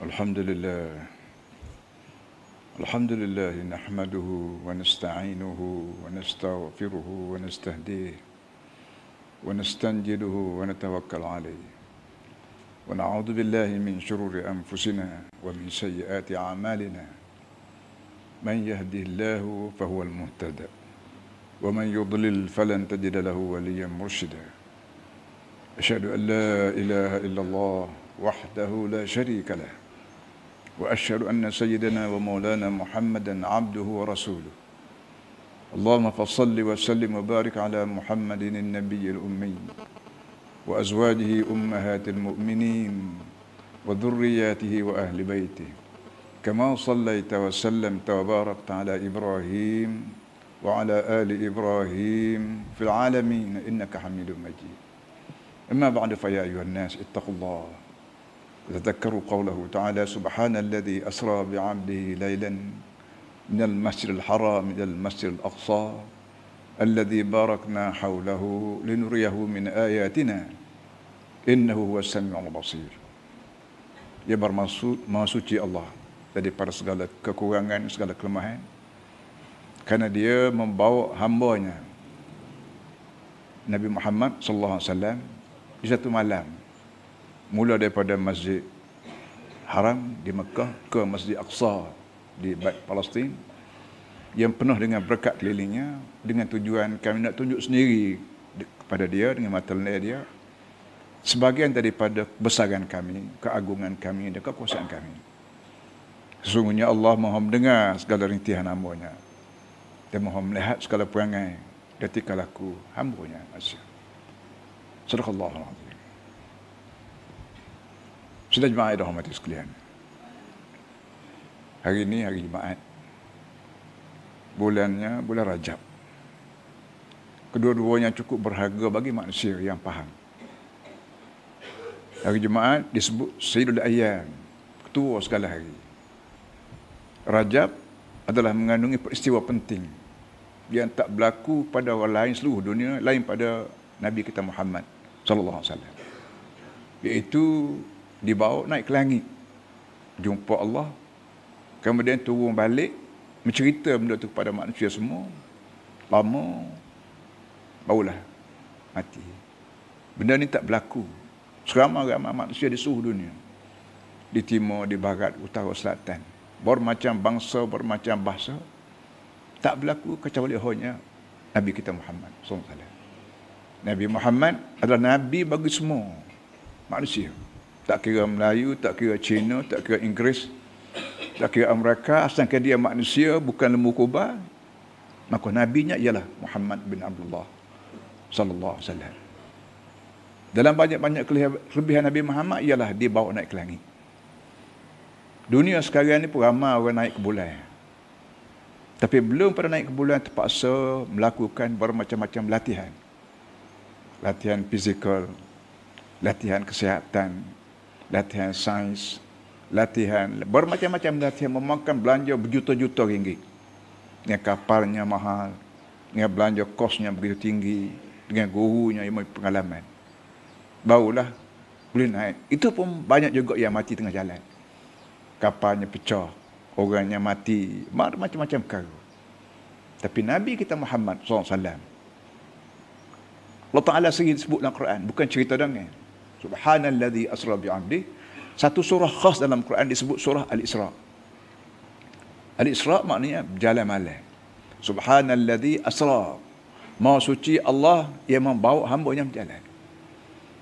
الحمد لله. الحمد لله نحمده ونستعينه ونستغفره ونستهديه ونستنجده ونتوكل عليه. ونعوذ بالله من شرور أنفسنا ومن سيئات أعمالنا. من يهده الله فهو المهتدى ومن يضلل فلن تجد له وليا مرشدا. أشهد أن لا إله إلا الله وحده لا شريك له. وأشهد أن سيدنا ومولانا محمدا عبده ورسوله. اللهم فصل وسلم وبارك على محمد النبي الأمي وأزواجه أمهات المؤمنين وذرياته وأهل بيته. كما صليت وسلمت وباركت على إبراهيم وعلى آل إبراهيم في العالمين إنك حميد مجيد. أما بعد فيا أيها الناس اتقوا الله تذكروا قوله تعالى سبحان الذي أسرى بعمله ليلا من المسجد الحرام إلى المسجد الأقصى الذي باركنا حوله لنريه من آياتنا. إنه هو السميع البصير. يا ما سوتي الله dari para segala kekurangan, segala kelemahan. Karena dia membawa hambanya. Nabi Muhammad sallallahu alaihi wasallam di satu malam mula daripada Masjid Haram di Mekah ke Masjid Aqsa di Palestin yang penuh dengan berkat kelilingnya dengan tujuan kami nak tunjuk sendiri kepada dia dengan mata leher dia sebagian daripada kebesaran kami, keagungan kami dan kekuasaan kami. Sesungguhnya Allah Maha mendengar segala rintihan hambanya dan Maha melihat segala perangai tingkah laku hambanya. Sadaqallahu alazim. Sudah jemaah dah hormati sekalian. Hari ini hari Jumaat. Bulannya bulan Rajab. Kedua-duanya cukup berharga bagi manusia yang faham. Hari Jumaat disebut Sayyidul Ayyam. Ketua segala hari. Rajab adalah mengandungi peristiwa penting yang tak berlaku pada orang lain seluruh dunia lain pada Nabi kita Muhammad sallallahu alaihi wasallam. Iaitu dibawa naik ke langit. Jumpa Allah. Kemudian turun balik. Mencerita benda tu kepada manusia semua. Lama. Barulah mati. Benda ni tak berlaku. Seramai-ramai manusia di seluruh dunia. Di timur, di barat, utara, selatan. Bermacam bangsa, bermacam bahasa. Tak berlaku kecuali hanya Nabi kita Muhammad SAW Nabi Muhammad adalah Nabi bagi semua manusia tak kira Melayu, tak kira Cina, tak kira Inggeris, tak kira Amerika, asalkan dia manusia, bukan lembu kubah, maka nabinya ialah Muhammad bin Abdullah sallallahu alaihi wasallam. Dalam banyak-banyak kelebihan Nabi Muhammad ialah dia bawa naik ke langit. Dunia sekarang ni pun ramai orang naik ke bulan. Tapi belum pada naik ke bulan terpaksa melakukan bermacam-macam latihan. Latihan fizikal, latihan kesihatan, latihan sains, latihan bermacam-macam latihan memakan belanja berjuta-juta ringgit. Dengan kapalnya mahal, dengan belanja kosnya begitu tinggi, dengan gurunya yang pengalaman. Barulah boleh naik. Itu pun banyak juga yang mati tengah jalan. Kapalnya pecah, orangnya mati, macam-macam perkara. Tapi Nabi kita Muhammad SAW, Allah Ta'ala sendiri disebut dalam Quran, bukan cerita dongeng. Subhanalladzi asra bi'abdi. Satu surah khas dalam Quran disebut surah Al-Isra. Al-Isra maknanya berjalan malam. Subhanalladzi asra. Maha suci Allah yang membawa hamba yang berjalan.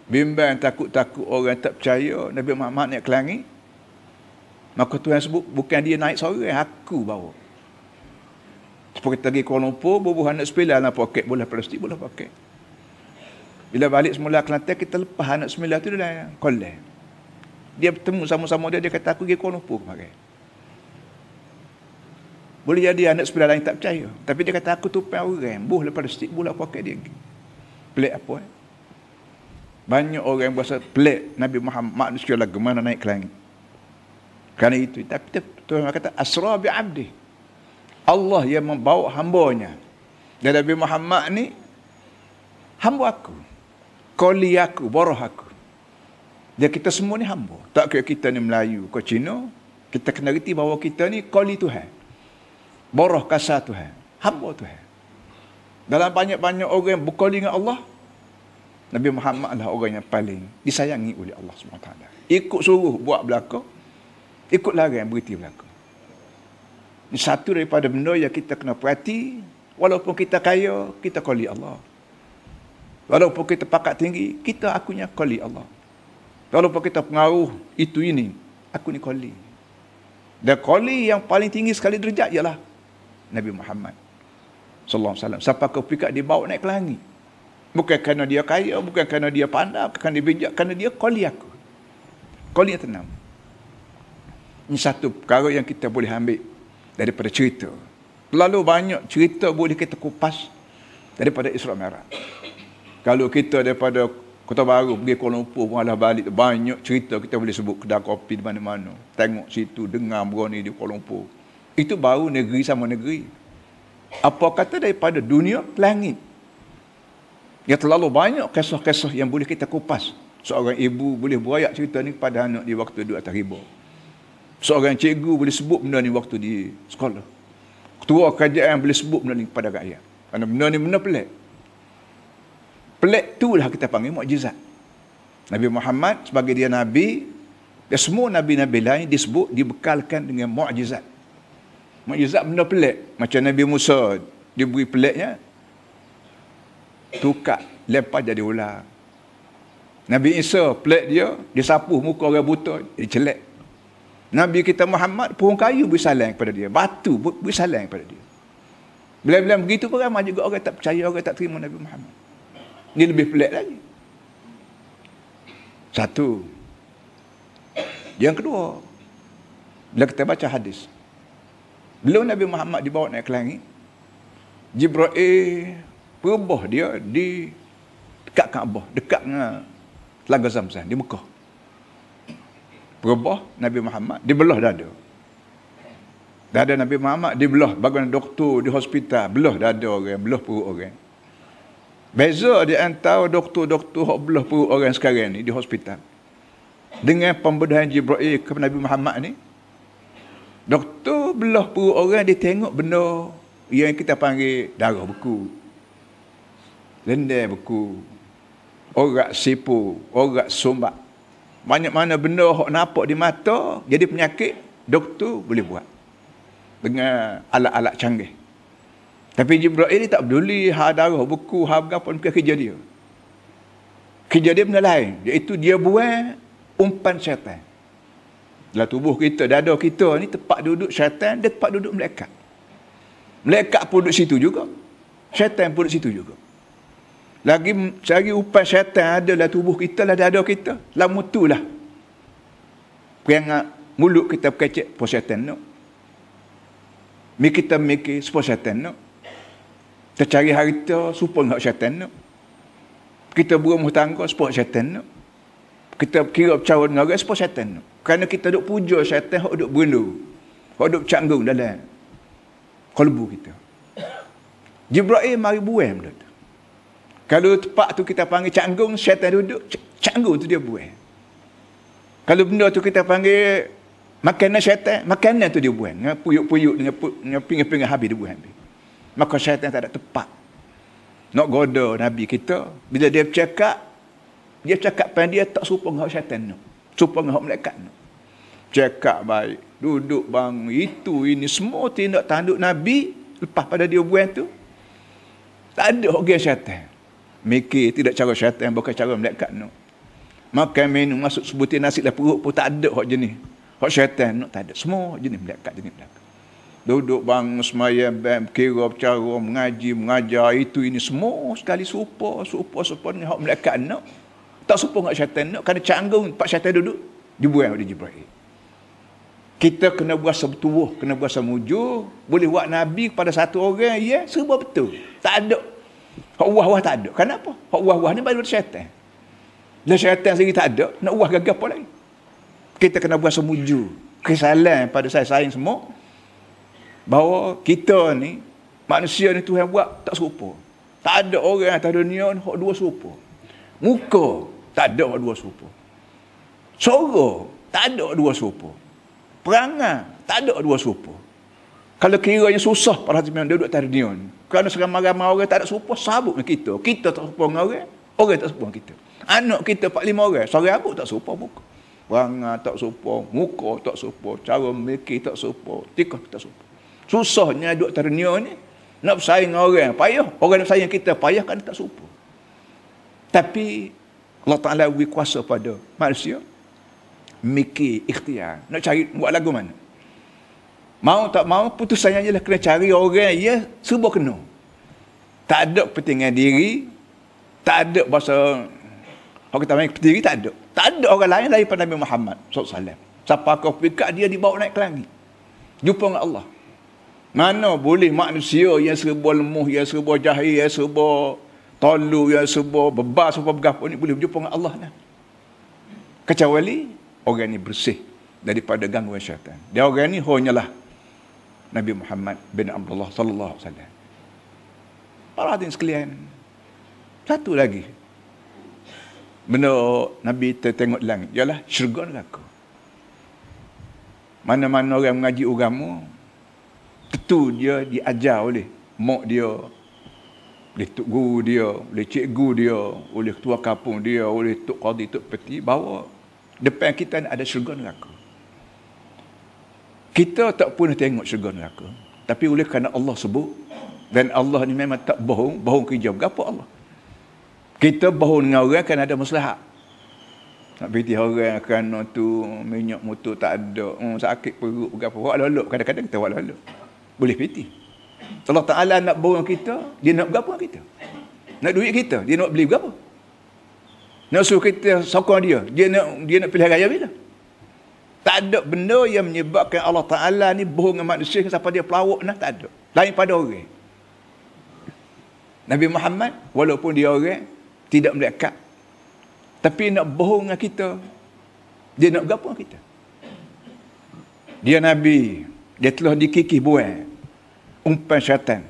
Bimbang takut-takut orang tak percaya Nabi Muhammad naik ke langit. Maka Tuhan sebut bukan dia naik seorang, aku bawa. Seperti tadi Kuala Lumpur, bubuh anak sepilihan lah poket, boleh plastik, boleh poket. Bila balik semula Kelantan, kita lepas anak sembilan tu dah kolej. Dia bertemu sama-sama dia, dia kata aku pergi Kuala Lumpur kemarin. Boleh jadi anak sebelah lain tak percaya. Tapi dia kata aku tupai orang. Buh lepas stick, buh lepas pakai dia. Pelik apa eh? Banyak orang yang berasa pelik Nabi Muhammad manusia lagi mana naik ke langit. Kerana itu. Tapi Tuhan kata asra bi abdi. Allah yang membawa hambanya. Dan Nabi Muhammad ni hamba aku. Koli aku, boroh aku. Dia kita semua ni hamba. Tak kira kita ni Melayu ke Cina, kita kena reti bahawa kita ni koli Tuhan. Boroh kasar Tuhan. Hamba Tuhan. Dalam banyak-banyak orang yang berkoli dengan Allah, Nabi Muhammad adalah orang yang paling disayangi oleh Allah SWT. Ikut suruh buat belakang, ikut larang berhenti belakang. Ini satu daripada benda yang kita kena perhati, walaupun kita kaya, kita koli Allah. Walaupun kita pakat tinggi, kita akunya koli Allah. Walaupun kita pengaruh itu ini, aku ni koli. Dan koli yang paling tinggi sekali derajat ialah Nabi Muhammad sallallahu alaihi wasallam. Siapa kau pikat dia bawa naik ke langit. Bukan kerana dia kaya, bukan kerana dia pandai, bukan kerana dia bijak, kerana dia koli aku. Koli yang tenang. Ini satu perkara yang kita boleh ambil daripada cerita. Terlalu banyak cerita boleh kita kupas daripada Isra Mi'raj. Kalau kita daripada Kota Baru pergi Kuala Lumpur malah balik banyak cerita kita boleh sebut kedai kopi di mana-mana. Tengok situ dengar berani di Kuala Lumpur. Itu baru negeri sama negeri. Apa kata daripada dunia langit. Ya terlalu banyak kisah-kisah yang boleh kita kupas. Seorang ibu boleh berayak cerita ni pada anak di waktu duduk atas riba. Seorang cikgu boleh sebut benda ni waktu di sekolah. Ketua kerajaan boleh sebut benda ni kepada rakyat. Kerana benda ni benda pelik. Pelik tu lah kita panggil mukjizat. Nabi Muhammad sebagai dia Nabi, dan semua Nabi-Nabi lain disebut, dibekalkan dengan mukjizat. Mukjizat benda pelik. Macam Nabi Musa diberi peliknya, tukar, lempar jadi ular. Nabi Isa pelik dia, dia sapu muka orang buta, dia celek. Nabi kita Muhammad, pohon kayu beri salam kepada dia. Batu beri salam kepada dia. Bila-bila begitu pun ramai juga orang tak percaya, orang tak terima Nabi Muhammad. Ini lebih pelik lagi. Satu. Yang kedua, bila kita baca hadis, belum Nabi Muhammad dibawa naik ke langit, Jibril perubah dia di dekat Kaabah, dekat dengan Telaga Zamzam di Mekah. Perubah Nabi Muhammad dibelah dada. Dada Nabi Muhammad dibelah bagaimana doktor di hospital belah dada orang, belah perut orang. Beza di antara doktor-doktor yang belah perut orang sekarang ni di hospital. Dengan pembedahan Jibril kepada Nabi Muhammad ni. Doktor belah perut orang dia tengok benda yang kita panggil darah beku. Lendai beku. Orak sipu. Orak sumbak. Banyak mana benda yang nampak di mata jadi penyakit. Doktor boleh buat. Dengan alat-alat canggih. Tapi Jibril ni tak peduli ha darah buku ha berapa bukan kerja dia. Kerja dia benda lain. Iaitu dia buat umpan syaitan. Dalam tubuh kita, dada kita ni tempat duduk syaitan, dia tempat duduk malaikat. Malaikat pun duduk situ juga. Syaitan pun duduk situ juga. Lagi cari umpan syaitan ada dalam tubuh kita, lah dada kita. Lah mutulah. Perangat mulut kita berkecek, pun syaitan no. Mi kita mikir, pun syaitan no. Kita cari harta supaya hak syaitan nak. Kita berumah tangga supaya syaitan nak. Kita kira bercawan dengan orang supaya syaitan nak. Kerana kita duk puja syaitan hak duk berindu. Hak duk canggung dalam kalbu kita. Jibril mari buai benda tu. Kalau tempat tu kita panggil canggung, syaitan duduk, canggung tu dia buai. Kalau benda tu kita panggil makanan syaitan, makanan tu dia buai. Dengan puyuk-puyuk, dengan pinggir-pinggir habis dia buai. Maka syaitan tak ada tepat. Nak goda Nabi kita. Bila dia bercakap, dia cakap pada dia tak serupa dengan syaitan. No. Serupa dengan malaikat. No. Cakap baik. Duduk bang. Itu ini semua tindak tanduk Nabi. Lepas pada dia buat tu. Tak ada orang syaitan. Mikir tidak cara syaitan. Bukan cara malaikat. No. Makan minum. Masuk sebutin nasi dah perut pun tak ada hak jenis. Hak syaitan. No. Tak ada. Semua jenis malaikat. Jenis malaikat duduk bang semaya bang kira bercara mengaji mengajar itu ini semua sekali serupa serupa serupa dengan hak malaikat nak. Tak serupa dengan syaitan nak kerana canggung pak syaitan duduk dibuang oleh Jibril. Kita kena berasa bertubuh kena berasa mujur boleh buat nabi kepada satu orang ya serba betul. Tak ada. Hak wah-wah tak ada. Kenapa? Hak wah-wah ni baru syaitan. Dan syaitan sendiri tak ada nak wah gagap apa lagi kita kena berasa mujur. Kesalahan pada saya sayang semua bahawa kita ni manusia ni Tuhan buat tak serupa. Tak ada orang atas dunia ni hak dua serupa. Muka tak ada hak dua serupa. Suara, tak ada dua serupa. Perangai, tak ada dua serupa. Kalau kiranya susah para hati memang duduk atas dunia ni. Kerana seramai-ramai orang tak ada serupa, sabuk dengan kita. Kita tak serupa dengan orang, orang tak serupa dengan kita. Anak kita 4-5 orang, seorang rambut tak serupa muka. Perangai tak serupa, muka tak serupa, cara memikir tak serupa, tikah tak serupa. Susahnya duduk atas dunia ni, nak bersaing orang, payah. Orang nak bersaing kita, payah kan tak serupa. Tapi Allah Ta'ala beri kuasa pada manusia, mikir ikhtiar, nak cari buat lagu mana. Mau tak mau putusannya ialah kena cari orang ya serba kena. Tak ada kepentingan diri, tak ada bahasa orang kata main diri tak ada. Tak ada orang lain daripada Nabi Muhammad SAW. Siapa kau pikat dia dibawa naik ke langit. Jumpa dengan Allah. Mana boleh manusia yang serba lemuh, yang serba jahil, yang serba tolu, yang serba bebas, serba bergapa ni boleh berjumpa dengan Allah. Nah. Kecuali orang ni bersih daripada gangguan syaitan. Dia orang ni hanyalah Nabi Muhammad bin Abdullah sallallahu alaihi wasallam. Para hadirin sekalian. Satu lagi. Benda Nabi tertengok langit ialah syurga neraka. Mana-mana orang mengaji agama tentu dia diajar oleh mak dia, oleh tok guru dia, oleh cikgu dia, oleh ketua kampung dia, oleh tok qadi, tok peti bahawa depan kita ada syurga neraka. Kita tak pernah tengok syurga neraka. Tapi oleh kerana Allah sebut, dan Allah ni memang tak bohong, bohong kerja. Berapa Allah? Kita bohong dengan orang kan ada masalah. Nak berhenti orang kerana tu minyak motor tak ada, hmm, sakit perut, berapa. Buat lalu kadang-kadang kita buat lalu. Boleh berhenti. Allah Ta'ala nak bohong kita, dia nak berapa kita? Nak duit kita, dia nak beli berapa? Nak suruh kita sokong dia, dia nak dia nak pilih raya bila? Tak ada benda yang menyebabkan Allah Ta'ala ni bohong dengan manusia siapa dia pelawak nah, tak ada. Lain pada orang. Nabi Muhammad, walaupun dia orang, tidak melekat. Tapi nak bohong dengan kita, dia nak berapa kita? Dia Nabi, dia telah dikikih buang umpan syaitan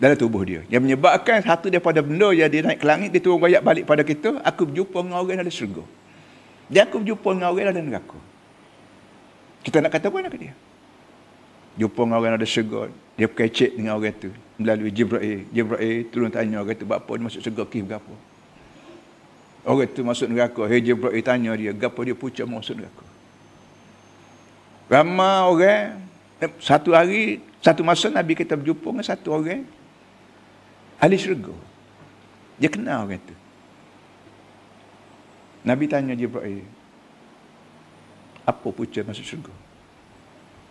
dalam tubuh dia. Yang menyebabkan satu daripada benda yang dia naik ke langit, dia turun bayak balik pada kita, aku berjumpa dengan orang dalam syurga. Dia aku berjumpa dengan orang dalam neraka. Kita nak kata apa nak dia? Jumpa dengan orang ada syurga. Dia kecek dengan orang tu. Melalui Jibra'il. Jibra'il turun tanya orang tu. Berapa dia masuk syurga? Kih berapa? Orang tu masuk neraka. Hei Jibra'il tanya dia. Berapa dia pucuk masuk neraka? Ramai orang. Satu hari. Satu masa Nabi kita berjumpa dengan satu orang. Ahli syurga. Dia kenal orang tu. Nabi tanya Jibra'il apa punca masuk syurga.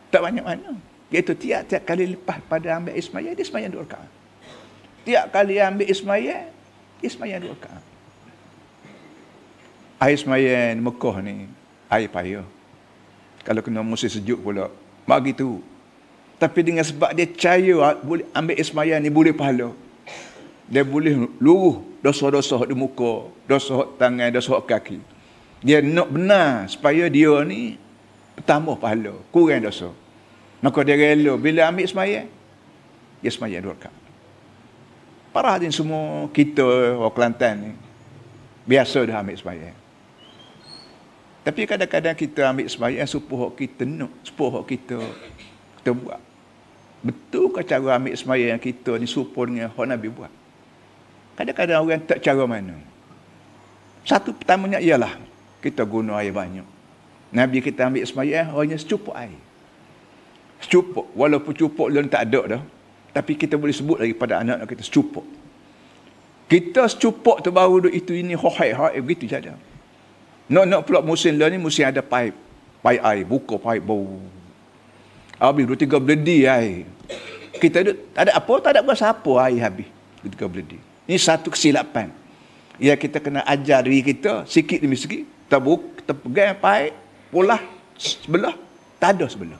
Tak banyak mana. Iaitu tiap-tiap kali lepas pada ambil Ismail, dia semayang dua rakaat. Tiap kali ambil Ismail, dia semayang dua rakaat. Air Ismail Mekah ni, air payah. Kalau kena musim sejuk pula, bagi tu. Tapi dengan sebab dia percaya boleh ambil Ismail ni boleh pahala. Dia boleh luruh dosa-dosa di muka, dosa tangan, dosa kaki. Dia nak benar supaya dia ni bertambah pahala, kurang dosa. Maka dia rela bila ambil semayang, dia semayang dua rakaat. Para hadirin semua kita orang Kelantan ni biasa dah ambil semayang. Tapi kadang-kadang kita ambil semayang supaya kita nak, supaya kita kita buat. Betul ke cara ambil semayang kita ni supaya dengan hak Nabi buat? Kadang-kadang orang tak cara mana. Satu pertamanya ialah kita guna air banyak. Nabi kita ambil semayang hanya secupup air. Secupup. Walaupun cupup lain tak ada dah. Tapi kita boleh sebut lagi pada anak-anak kita secupup. Kita secupup tu baru itu ini hohai hohai begitu saja. Nak nak pula musim lain ni mesti ada pipe. Pipe air. Buka pipe bau. Habis dua tiga beledi air. Kita ada, tak ada apa, tak ada apa siapa air habis. Dua tiga beledi. Ini satu kesilapan. Ya kita kena ajar diri kita sikit demi sikit kita buk, kita pegang paip, pulah sebelah, tak ada sebelah.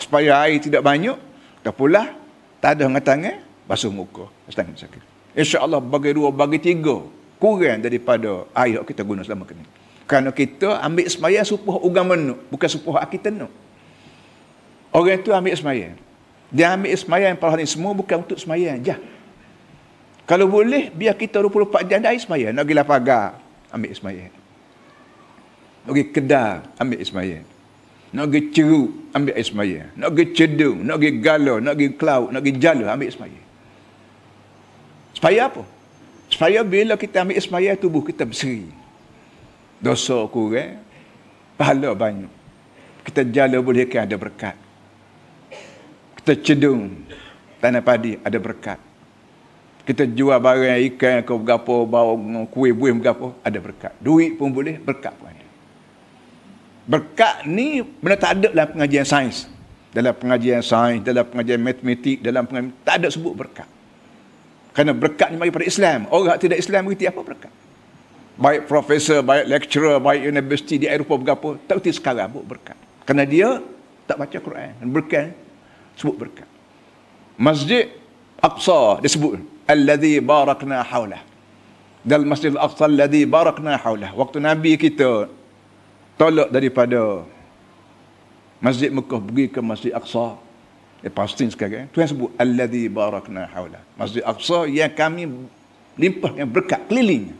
Supaya air tidak banyak, kita pulah, tak ada dengan tangan, basuh muka, sakit. InsyaAllah bagi dua, bagi tiga, kurang daripada air yang kita guna selama ini. Kerana kita ambil semayang supaya ugang menuk, bukan supaya kita nak. Orang itu ambil semayang. Dia ambil semayang pada hari semua bukan untuk semayang je. Kalau boleh, biar kita 24 jam dah semayang. Nak gila pagar, ambil semayang. Nak kedar, ambil ismaya. Nak pergi ceruk, ambil ismaya. Nak pergi cedung, nak pergi galau, nak pergi kelaut, nak pergi jala, ambil ismaya. Supaya apa? Supaya bila kita ambil ismaya, tubuh kita berseri. Dosa kurang, pahala banyak. Kita jala boleh kan ada berkat. Kita cedung, tanah padi ada berkat. Kita jual barang ikan ke berapa, bawa kuih buih berapa, ada berkat. Duit pun boleh, berkat pun ada. Berkat ni benda tak ada dalam pengajian sains. Dalam pengajian sains, dalam pengajian matematik, dalam pengajian, tak ada sebut berkat. Kerana berkat ni bagi pada Islam. Orang tidak Islam berarti apa berkat? Baik profesor, baik lecturer, baik universiti di Eropah berapa, tak berarti sekarang buat berkat. Kerana dia tak baca Quran. Berkat, sebut berkat. Masjid Aqsa disebut alladhi barakna haulah dal masjid al-aqsa alladhi barakna haulah waktu nabi kita tolak daripada masjid Mekah pergi ke masjid aqsa eh pasti sekarang Tuhan sebut alladhi barakna haulah masjid aqsa yang kami limpah yang berkat keliling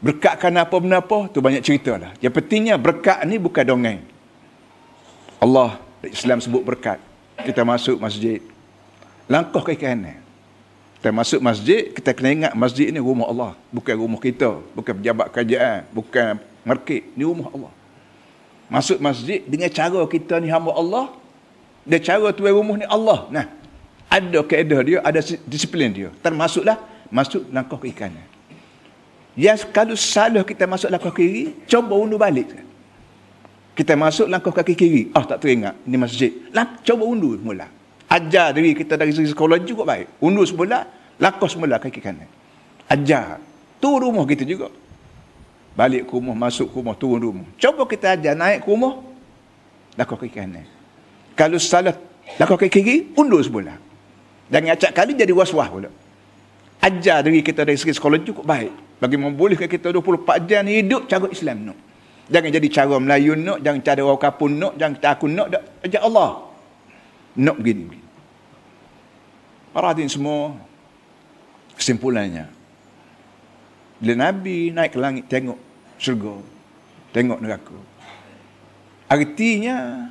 berkat kerana apa benda apa tu banyak cerita lah yang pentingnya berkat ni bukan dongeng Allah Islam sebut berkat kita masuk masjid langkah ke kanan kita masuk masjid, kita kena ingat masjid ini rumah Allah. Bukan rumah kita. Bukan pejabat kerajaan. Bukan market. Ini rumah Allah. Masuk masjid dengan cara kita ni hamba Allah. Dan cara tuan rumah ni Allah. Nah, ada keadaan dia, ada disiplin dia. Termasuklah masuk langkah ke kanan. Yang kalau salah kita masuk langkah kiri, coba undur balik. Kita masuk langkah kaki kiri. Ah, tak teringat. Ini masjid. Lah, coba undur mula ajar diri kita dari segi psikologi juga baik. Undur semula lakukan semula kaki kanan. Ajar. Tu rumah kita juga. Balik ke rumah masuk ke rumah turun rumah. Cuba kita ajar naik ke rumah lakukan kaki kanan. Kalau salah lakukan kaki kiri undur semula. Jangan acak kali jadi was-was pula. Ajar diri kita dari segi psikologi cukup baik bagi membolehkan kita 24 jam hidup cara Islam no. Jangan jadi cara Melayu no, jangan cara orang kapun no, jangan aku no, ajar Allah. Nak begini. Para hadirin semua, kesimpulannya, bila Nabi naik ke langit tengok syurga, tengok neraka, artinya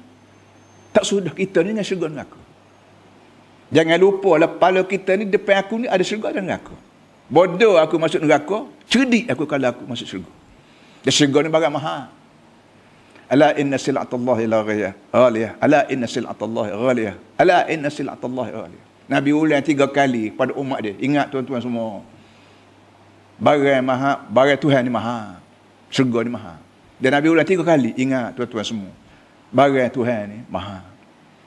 tak sudah kita ni dengan syurga neraka. Jangan lupa lah, kepala kita ni depan aku ni ada syurga dan neraka. Bodoh aku masuk neraka, cerdik aku kalau aku masuk syurga. Dan syurga ni barang mahal. Ala inna sil'atallahi la. Ghaliyah. Ala inna sil'atallahi ghaliyah. Ala inna sil'atallahi ghaliyah. Nabi ulang tiga kali pada umat dia. Ingat tuan-tuan semua. Barang maha, barang Tuhan ni maha. Syurga ni maha. Dan Nabi ulang tiga kali. Ingat tuan-tuan semua. Barang Tuhan ni maha.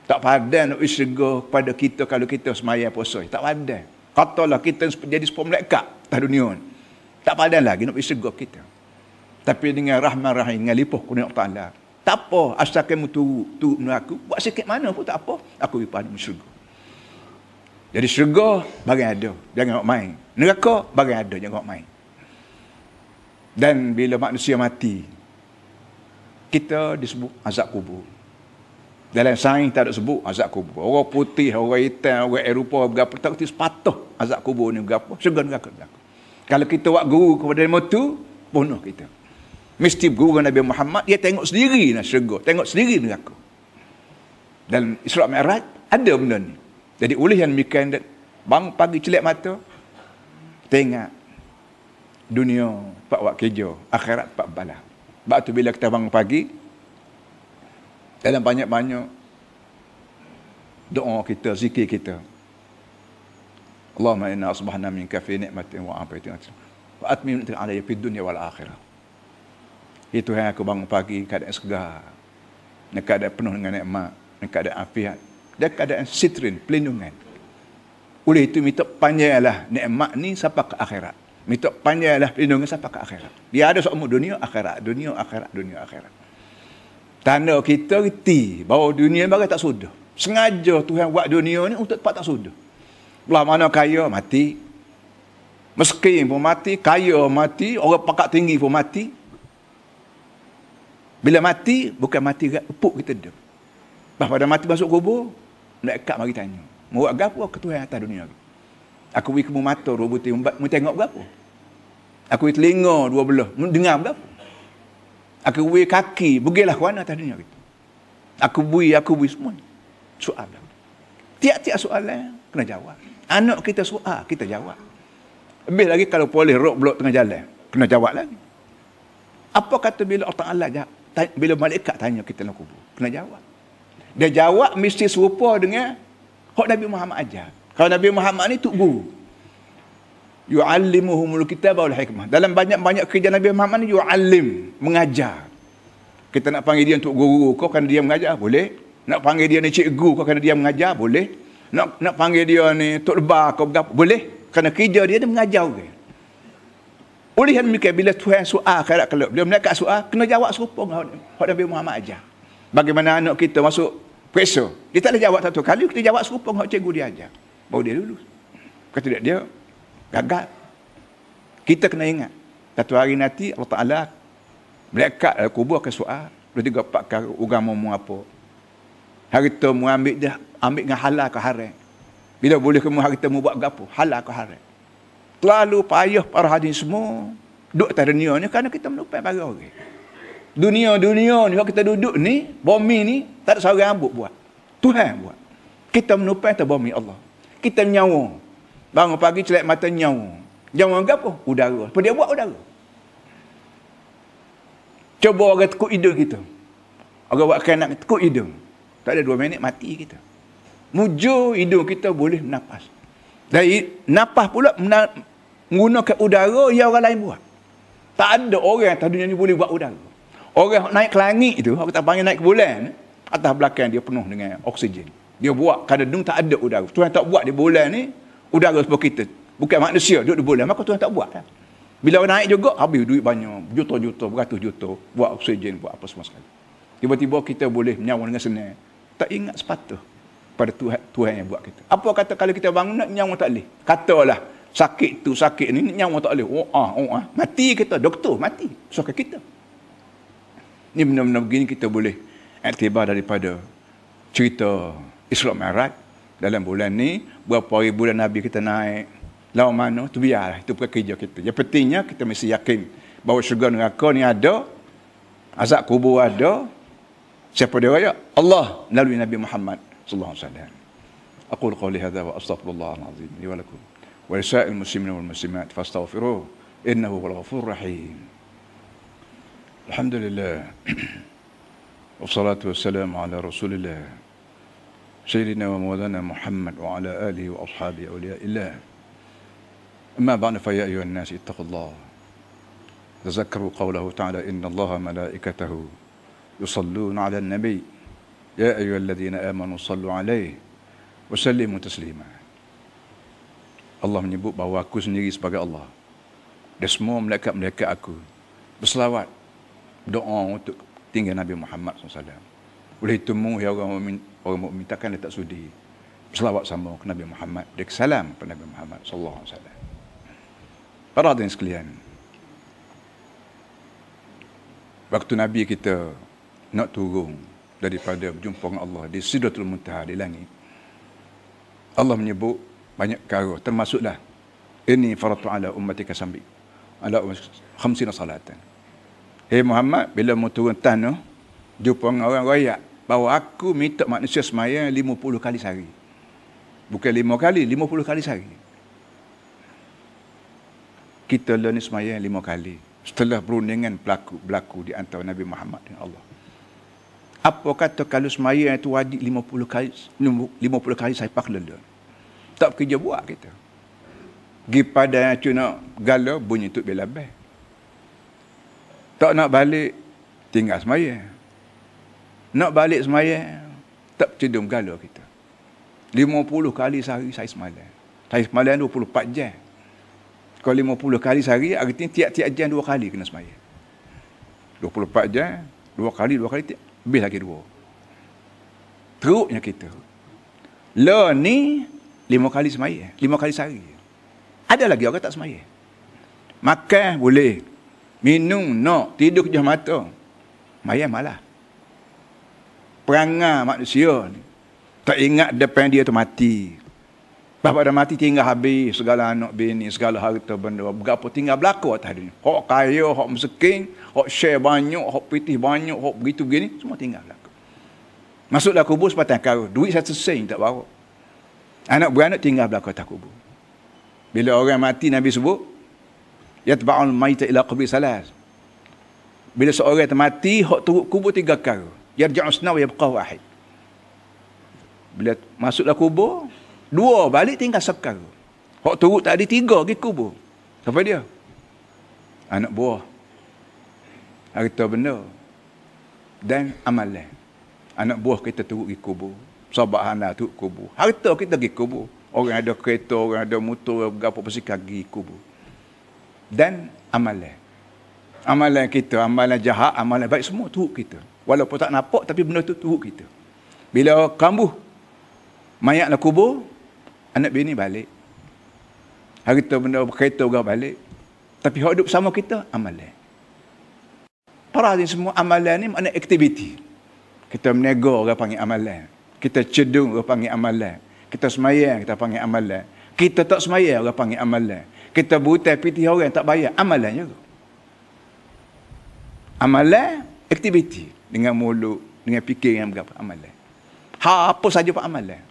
Tak padan nak syurga kepada kita kalau kita semaya puasa. Tak padan. Katalah kita jadi sepuluh malaikat atas dunia ni. Tak padan lagi nak syurga kita. Tapi dengan rahman rahim, dengan lipuh kuning Allah. Tak apa, asal kamu turut, turut aku. Buat sikit mana pun tak apa. Aku pergi pada syurga. Jadi syurga bagi ada, jangan nak main. Neraka bagi ada, jangan nak main. Dan bila manusia mati, kita disebut azab kubur. Dalam sains tak ada sebut azab kubur. Orang putih, orang hitam, orang Eropah, berapa tak kerti sepatah azab kubur ni berapa. Syurga neraka berlaku. Kalau kita buat guru kepada ilmu tu, bunuh kita. Mesti guru Nabi Muhammad, dia tengok sendiri nak syurga. Tengok sendiri neraka. Dan Isra' Mi'raj, ada benda ni. Jadi oleh yang demikian bang pagi celak mata tengok dunia pak wak kejo akhirat pak bala. Sebab tu bila kita bangun pagi dalam banyak-banyak doa kita, zikir kita. Allahumma inna asbahna min kafi ni'matin wa afiatin. Wa atmim ni'matin alayya fid dunya wal akhirah. Itu yang aku bangun pagi keadaan segar. Keadaan penuh dengan nikmat, keadaan afiat dan keadaan sitrin, pelindungan. Oleh itu minta panjanglah nikmat ni sampai ke akhirat. Minta panjanglah pelindungan sampai ke akhirat. Dia ada seumur dunia akhirat, dunia akhirat, dunia akhirat. Tanda kita reti bahawa dunia bagai tak sudah. Sengaja Tuhan buat dunia ni untuk tempat tak sudah. Belah mana kaya mati. Miskin pun mati, kaya mati, orang pakat tinggi pun mati. Bila mati, bukan mati epuk kita dia. Bahawa pada mati masuk kubur, Malaikat mari tanya. Mau gapo ke Tuhan atas dunia ni? Aku beri kamu mata dua butir, mu tengok gapo? Aku beri telinga dua belah, dengar gapo? Aku bui kaki, pergilah ke mana dunia kita. Aku bui, aku bui semua. Soalan. Tiap-tiap soalan kena jawab. Anak kita soal, kita jawab. Lebih lagi kalau polis rock blok tengah jalan, kena jawab lagi. Apa kata bila Allah Ta'ala bila malaikat tanya kita nak kubur? Kena jawab. Dia jawab mesti serupa dengan hak Nabi Muhammad ajar. Kalau Nabi Muhammad ni tuk guru. Yu'allimuhumul kitab wal hikmah. Dalam banyak-banyak kerja Nabi Muhammad ni yu'allim, mengajar. Kita nak panggil dia untuk guru kau kan dia mengajar, boleh. Nak panggil dia ni cikgu kau kan dia mengajar, boleh. Nak nak panggil dia ni tok lebar kau berapa, boleh. Kerana kerja dia dia mengajar orang. Oleh yang demikian, bila Tuhan soal akhirat kelab, bila mereka soal, kena jawab serupa dengan Nabi Muhammad ajar. Bagaimana anak kita masuk periksa. Dia tak boleh jawab satu kali, kita jawab serupa dengan cikgu dia ajar. Baru dia lulus. Kata dia, dia gagal. Kita kena ingat. Satu hari nanti Allah Ta'ala melekat dalam kubur ke soal. Dua tiga empat kali agama mu apa. Hari tu mu ambil dia, ambil dengan halal ke haram. Bila boleh kamu hari kita mu buat gapo? Halal ke haram. Terlalu payah para hadis semua. Duduk atas dunia ni kerana kita melupai para orang. Dunia-dunia ni, kalau kita duduk ni, bumi ni, tak ada seorang rambut buat. Tuhan buat. Kita menupai atas bumi Allah. Kita nyawa. Bangun pagi celak mata nyawa. Nyawa apa? Udara. Apa dia buat udara? Coba orang tekuk hidung kita. Orang buat kanak tekuk hidung. Tak ada dua minit mati kita. Mujur hidung kita boleh napas. Dari napas pula menggunakan udara yang orang lain buat. Tak ada orang atas dunia ni boleh buat udara. Orang naik ke langit itu, aku tak panggil naik ke bulan, atas belakang dia penuh dengan oksigen. Dia buat, kadang-kadang tak ada udara. Tuhan tak buat di bulan ni, udara seperti kita. Bukan manusia duduk di bulan, maka Tuhan tak buat. Kan? Bila orang naik juga, habis duit banyak, juta-juta, beratus juta, buat oksigen, buat apa semua sekali. Tiba-tiba kita boleh menyawa dengan senang. Tak ingat sepatah pada Tuhan, Tuhan yang buat kita. Apa kata kalau kita bangun nak nyawa tak boleh? Katalah sakit tu sakit ni nyawa tak boleh. Oh ah, oh ah. Mati kita, doktor mati. Sakit kita. Ni benar-benar begini kita boleh aktibar daripada cerita Islam Mi'raj dalam bulan ni berapa hari bulan Nabi kita naik lawan mana tu biarlah itu bukan kerja kita. Yang pentingnya kita mesti yakin bahawa syurga neraka ni ada azab kubur ada siapa dia raya? Allah melalui Nabi Muhammad صلى الله عليه وسلم أقول قولي هذا وأستغفر الله العظيم لي ولكم ولسائر المسلمين والمسلمات فاستغفروه إنه هو الغفور الرحيم الحمد لله والصلاة والسلام على رسول الله سيدنا ومولانا محمد وعلى آله وأصحابه أولياء الله. أما بعد فيا أيها الناس اتقوا الله. تذكروا قوله تعالى إن الله ملائكته يصلون على النبي. يا أيها الذين آمنوا صلوا عليه وسلموا تسليما. Allah menyebut bahawa aku sendiri sebagai Allah. Dan semua malaikat-malaikat aku berselawat doa untuk tinggal Nabi Muhammad SAW. Oleh itu ya orang orang mukmin takkan dia tak sudi berselawat sama ke Nabi Muhammad dan salam kepada Nabi Muhammad sallallahu alaihi wasallam. Para hadirin sekalian. Waktu Nabi kita nak turun daripada berjumpa dengan Allah di Sidratul Muntaha di langit. Allah menyebut banyak perkara termasuklah ini faratu ala ummatika sambi ala khamsina salatan. Hei Muhammad bila mau turun tanah jumpa dengan orang rakyat bahawa aku minta manusia semaya 50 kali sehari. Bukan 5 kali, 50 kali sehari. Kita learn semaya 5 kali. Setelah perundingan berlaku, berlaku di antara Nabi Muhammad dan Allah. Apa kata kalau semaya itu wajib 50 kali 50 kali saya pak lele. Tak kerja buat kita. Gi pada cuna gala bunyi tu bela beh. Tak nak balik tinggal semaya. Nak balik semaya tak cedung gala kita. 50 kali sehari saya semalam. Saya semalam 24 jam. Kalau 50 kali sehari, artinya tiap-tiap jam dua kali kena semaya. 24 jam, dua kali, dua kali. Lebih lagi dua. Teruknya kita. Lo ni lima kali semaya. Lima kali sehari. Ada lagi orang tak semaya. Makan boleh. Minum, nak. Tidur kejah mata. Maya malah. Perangai manusia ni. Tak ingat depan dia tu mati. Bapa dah mati tinggal habis segala anak bini, segala harta benda. Berapa tinggal berlaku atas dunia. Hak kaya, hak miskin, hak share banyak, hak pitih banyak, hak begitu begini, semua tinggal berlaku. Masuklah kubur sepatang kara. Duit satu sen tak bawa. Anak beranak tinggal berlaku atas kubur. Bila orang mati Nabi sebut, Yatba'ul mayta ila qabri salas. Bila seorang mati, hak turut kubur tiga kara. Yarja'u snaw yabqa wahid. Bila masuklah kubur, Dua balik tinggal sekar. Hak turut tak ada tiga pergi kubur. Siapa dia? Anak buah. Harta benda. Dan amalan. Anak buah kita turut pergi kubur. Sahabat hana turut kubur. Harta kita pergi kubur. Orang ada kereta, orang ada motor, berapa persikan pergi kubur. Dan amalan. Amalan kita, amalan jahat, amalan baik semua turut kita. Walaupun tak nampak tapi benda tu turut kita. Bila kambuh mayat nak kubur, anak bini balik. Harta benda berkaitan juga balik. Tapi hidup sama kita, amalan. Para ini semua amalan ni makna aktiviti. Kita menego orang panggil amalan. Kita cedung orang panggil amalan. Kita semayang kita panggil amalan. Kita tak semayang orang panggil amalan. Kita buta piti orang tak bayar, amalan juga. Amalan, aktiviti. Dengan mulut, dengan fikir yang berapa, amalan. Ha, apa saja pak amalan.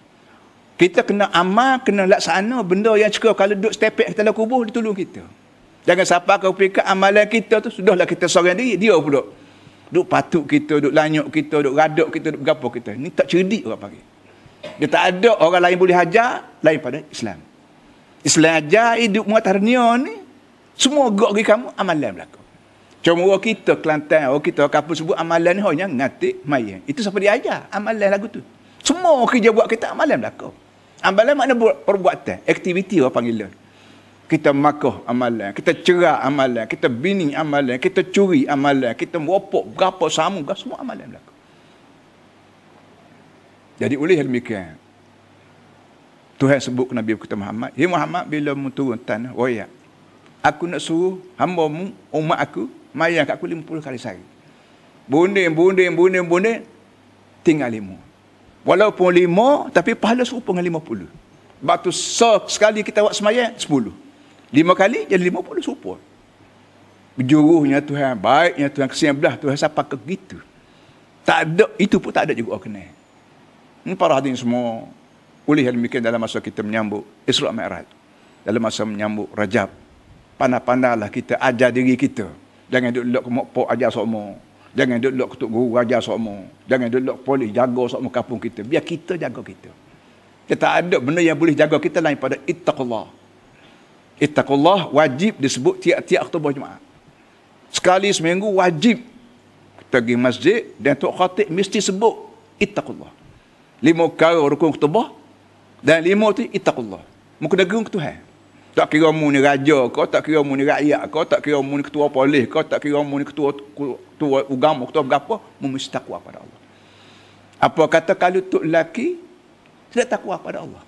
Kita kena amal, kena laksana benda yang cukup. Kalau duduk stepek kita dalam kubur, dia tolong kita. Jangan siapa kau fikir amalan kita tu, sudahlah kita seorang diri, dia pula. Duk patuk kita, duk lanyuk kita, duk raduk kita, duk berapa kita. Ni tak cerdik orang panggil. Dia tak ada orang lain boleh hajar, lain pada Islam. Islam ajar hidup muatar dunia ni, semua gok kamu, amalan berlaku. Cuma orang kita Kelantan, orang kita kapal sebut amalan ni hanya ngatik mayat. Itu siapa dia ajar, amalan lagu tu. Semua kerja buat kita amalan berlaku. Amalan makna perbuatan, aktiviti orang panggil dia. Kita makoh amalan, kita cerah amalan, kita bini amalan, kita curi amalan, kita meropok berapa samu, semua amalan berlaku. Jadi oleh demikian, Tuhan sebut ke Nabi kita Muhammad, Ya Muhammad bila mu turun tanah, oh ya, aku nak suruh hamba mu, umat aku, mayang kat aku 50 kali sehari. Bunding, bunding, bunding, bunding, tinggal lima. Walaupun lima, tapi pahala serupa dengan lima puluh. Sebab tu so, sekali kita buat semayang, sepuluh. Lima kali, jadi lima puluh serupa. Berjuruhnya Tuhan, baiknya Tuhan, kesian belah Tuhan, siapa ke gitu. Tak ada, itu pun tak ada juga orang kenal. Ini para hadirin semua, boleh demikian dalam masa kita menyambut Isra' Mi'raj. Dalam masa menyambut Rajab. Pandai-pandailah kita ajar diri kita. Jangan duduk ke mokpok ajar semua. Jangan duduk ketuk guru raja semua. Jangan duduk polis jaga semua kampung kita. Biar kita jaga kita. Kita ada benda yang boleh jaga kita lain pada ittaqullah. Ittaqullah wajib disebut tiap-tiap khutbah Jumaat. Sekali seminggu wajib kita pergi masjid dan tok khatib mesti sebut ittaqullah. Lima kali rukun khutbah dan lima tu ittaqullah. Muka dagung ke Tuhan. Tak kira mu ni raja kau, tak kira mu ni rakyat kau, tak kira mu ni ketua polis kau, tak kira mu ni ketua, ketua agama, ketua berapa, mu mesti takwa pada Allah. Apa kata kalau tok lelaki tidak takwa pada Allah.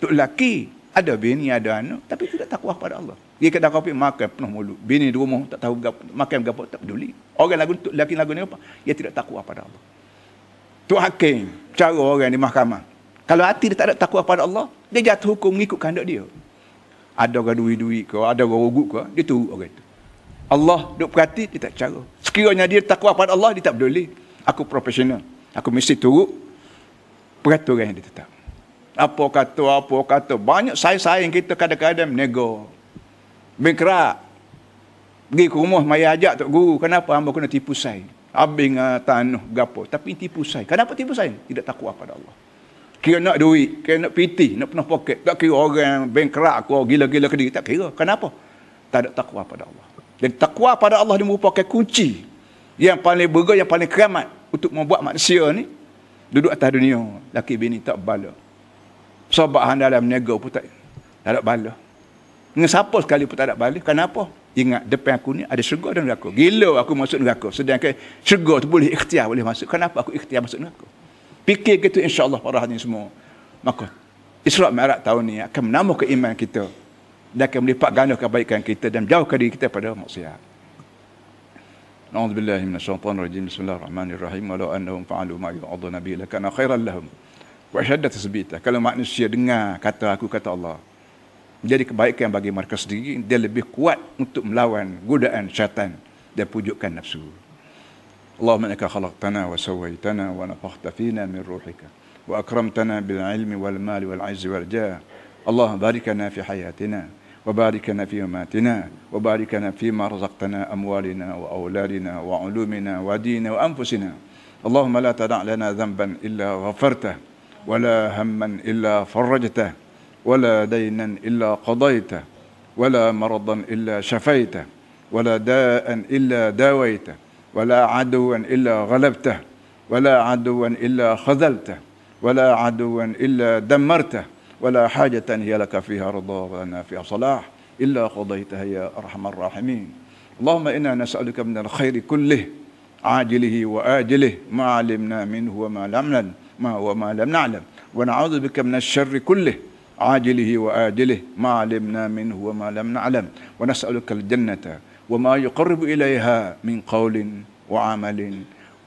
Tok lelaki ada bini, ada anak, tapi tidak takwa pada Allah. Dia kedai kopi makan penuh mulut. Bini di rumah tak tahu makan berapa, tak peduli. Orang lagu tok lelaki lagu ni apa? Dia tidak takwa pada Allah. Tok hakim, cara orang di mahkamah. Kalau hati dia tak ada takwa pada Allah, dia jatuh hukum mengikut kehendak dia ada orang duit-duit ke, ada orang rugut ke, dia turut orang itu. Allah duk perhati, dia tak cara. Sekiranya dia takwa pada Allah, dia tak peduli. Aku profesional. Aku mesti turut peraturan yang dia tetap. Apa kata, apa kata. Banyak sayang-sayang kita kadang-kadang nego. Bengkerak. Pergi ke rumah, maya ajak Tok Guru. Kenapa hamba kena tipu saya? Habis dengan tanah, gapo. Tapi tipu saya. Kenapa tipu saya? Tidak takwa pada Allah. Kira nak duit, kira nak piti, nak penuh poket. Tak kira orang bengkerak aku, gila-gila ke diri. Tak kira. Kenapa? Tak ada takwa pada Allah. Dan takwa pada Allah dia merupakan kunci yang paling berga, yang paling keramat untuk membuat manusia ni duduk atas dunia. Laki bini tak bala. Sobat dalam nega pun tak, tak ada bala. Dengan siapa sekali pun tak ada bala. Kenapa? Ingat depan aku ni ada syurga dan neraka. Gila aku masuk neraka. Sedangkan syurga tu boleh ikhtiar boleh masuk. Kenapa aku ikhtiar masuk neraka? Fikir gitu insya-Allah para hadirin semua. Maka Isra' Mi'raj tahun ni akan menambah keimanan kita dan akan melipat ganda kebaikan kita dan jauhkan diri kita pada maksiat. A'udzu billahi minasyaitonir rajim. Bismillahirrahmanirrahim. Walau annahum fa'alu ma yu'aduna bihi lakana khairan lahum. Wa syadda tasbita. Kalau manusia dengar kata aku kata Allah. Jadi kebaikan bagi mereka sendiri dia lebih kuat untuk melawan godaan syaitan dan pujukkan nafsu. اللهم إنك خلقتنا وسويتنا ونفخت فينا من روحك وأكرمتنا بالعلم والمال والعز والجاه. اللهم باركنا في حياتنا وباركنا في مماتنا وباركنا فيما رزقتنا أموالنا وأولادنا وعلومنا وديننا وأنفسنا. اللهم لا تدع لنا ذنبا إلا غفرته ولا هما إلا فرجته ولا دينا إلا قضيته ولا مرضا إلا شفيته ولا داء إلا داويته. ولا عدوا إلا غلبته ولا عدوا إلا خذلته ولا عدوا إلا دمرته ولا حاجة هي لك فيها رضا ولنا فيها صلاح إلا قضيتها يا أرحم الراحمين. اللهم إنا نسألك من الخير كله عاجله وآجله ما علمنا منه وما لم نعلم ما وما لم نعلم. ونعوذ بك من الشر كله عاجله وآجله ما علمنا منه وما لم نعلم. ونسألك الجنة وما يقرب إليها من قول وعمل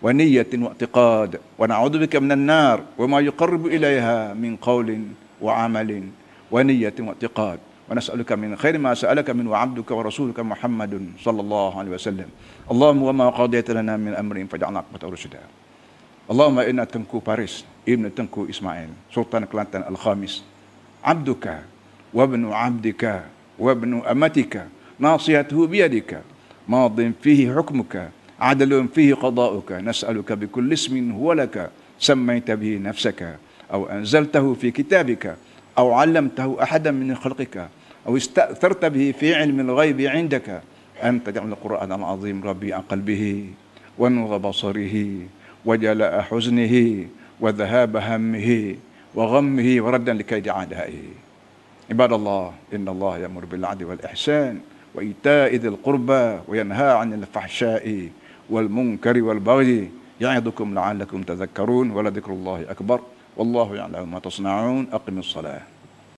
ونية واعتقاد ونعوذ بك من النار وما يقرب إليها من قول وعمل ونية واعتقاد. ونسألك من خير ما سألك منه عبدك ورسولك محمد صلى الله عليه وسلم. اللهم وما قضيت لنا من أمر فاجعلنا عقبة رشدا Allahumma inna Tengku Paris, Ibn Tengku Ismail, Sultan Kelantan Al-Khamis, abduka, wabnu abdika, wabnu amatika, nasihatuhu biyadika, madin fihi hukmuka, عدل فيه قضاؤك. نسألك بكل اسم هو لك. سميت به نفسك. أو أنزلته في كتابك. أو علمته أحدا من خلقك. أو استأثرت به في علم الغيب عندك. أن تجعل القرآن العظيم ربيع قلبه ونور بصره وجلاء حزنه وذهاب همه وغمه وردا لكيد عدائه عباد الله إن الله يأمر بالعدل والإحسان. وإيتاء ذي القربى وينهى عن الفحشاء والمنكر والبغي يعظكم لعلكم تذكرون ولذكر الله أكبر والله يعلم ما تصنعون. أقم الصلاة.